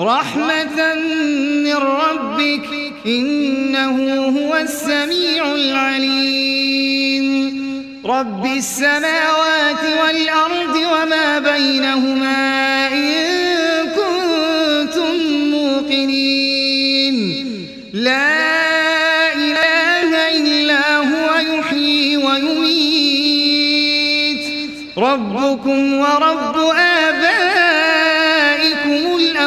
رحمة من ربك إنه هو السميع العليم. رب السماوات والأرض وما بينهما إن كنتم موقنين. لا إله إلا هو يحيي ويميت. ربكم ورب آبائكم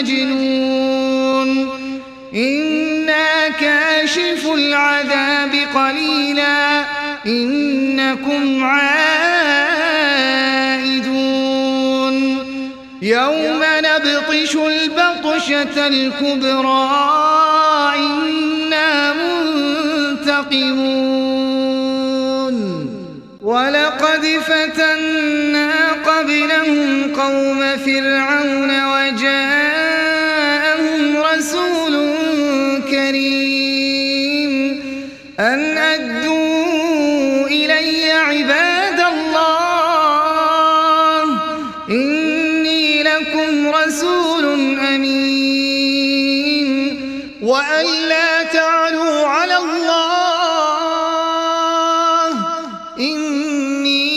مجنون إنا كاشف العذاب قليلا. إنكم عائدون. يوم نبطش البطشة الكبرى. إنا منتقمون. ولقد فتنا قبلهم قوم فرعون وجاءهم أن أدوا إلي عباد الله. إني لكم رسول أمين. وأن لا تعلوا على الله. إني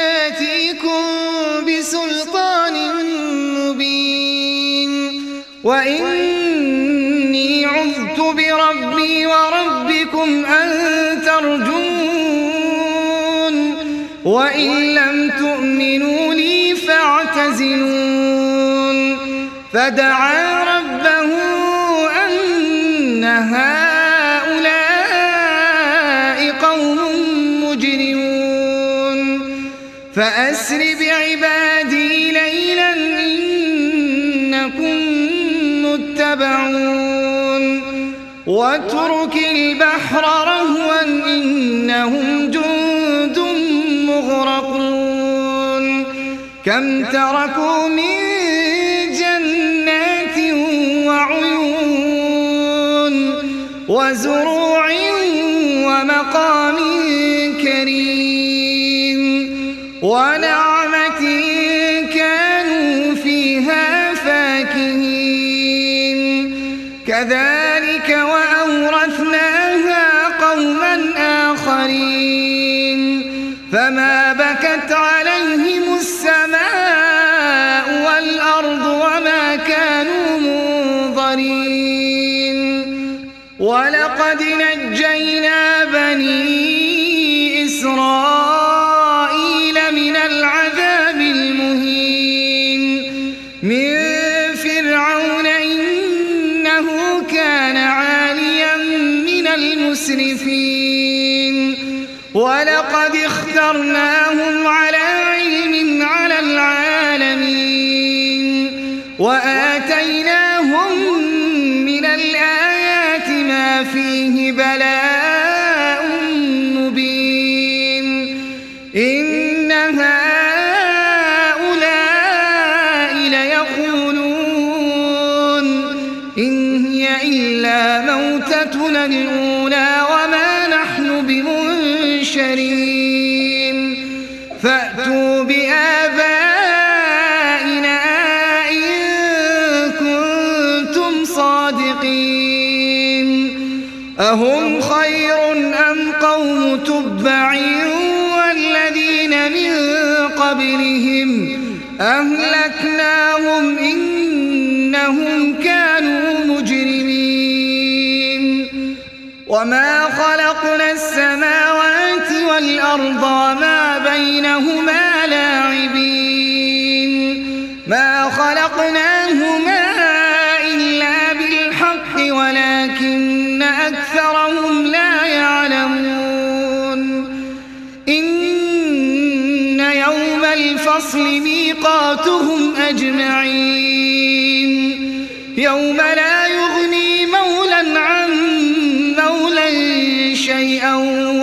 آتيكم بسلطان مبين. وإني وربكم أن ترجون وإن لم تؤمنوا لي فاعتزلون فدعا ربه أن هؤلاء قوم مجرمون فأسر بعبادي واترك البحر رهوا إنهم جند مغرقون. كم تركوا من جنات وعيون وزروع ومقام كريم. ونعمة كذلك وأورثناها قوما آخرين. فما بكت عليهم ولقد اخترناهم على علم على العالمين وآتيناهم من الآيات ما فيه بلاء مبين إن هؤلاء ليقولون إن هي إلا موتتنا الأولى صادقين أهم خير أم قوم تبع والذين من قبلهم أهلكناهم إنهم كانوا مجرمين. وما خلقنا السماوات والأرض وما بينهما لاعبين. ما خلقناهما الفصل ميقاتهم أجمعين. يوم لا يغني مولا عن مولا شيئا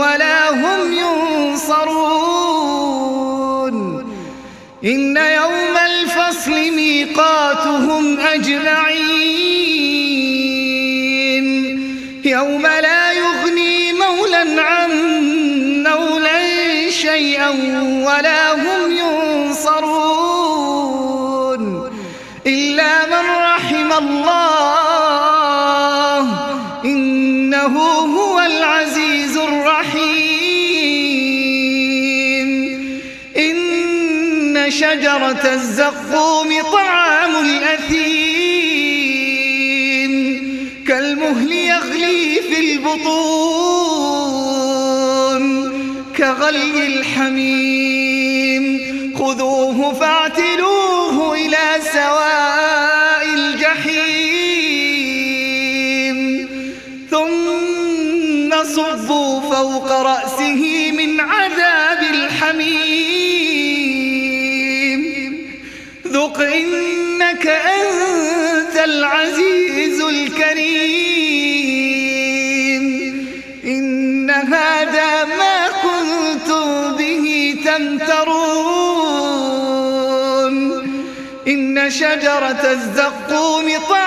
ولا هم ينصرون. إن يوم الفصل ميقاتهم أجمعين. يوم لا إلا من رحم الله. إنه هو العزيز الرحيم. إن شجرة الزقوم طعام الأثيم. كالمهل يغلي في البطون كغلي الحميم. صبوا فوق رأسه من عذاب الحميم. ذق إنك أنت العزيز الكريم. إن هذا ما كنتم به تمترون. إن شجرة الزقوم طعام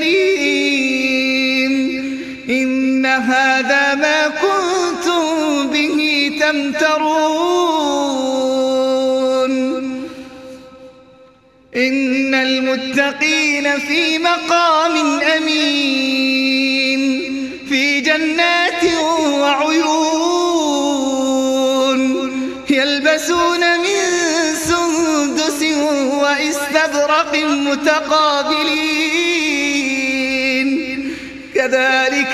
هذا ما كنتم به تمترون. إن المتقين في مقام أمين في جنات وعيون. يلبسون من سندس واستبرق متقابلين. كذلك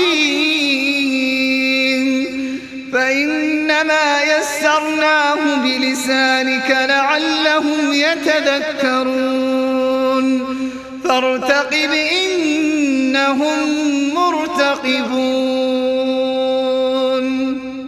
بلسانك لعلهم يتذكرون. فارتقب إنهم مرتقبون.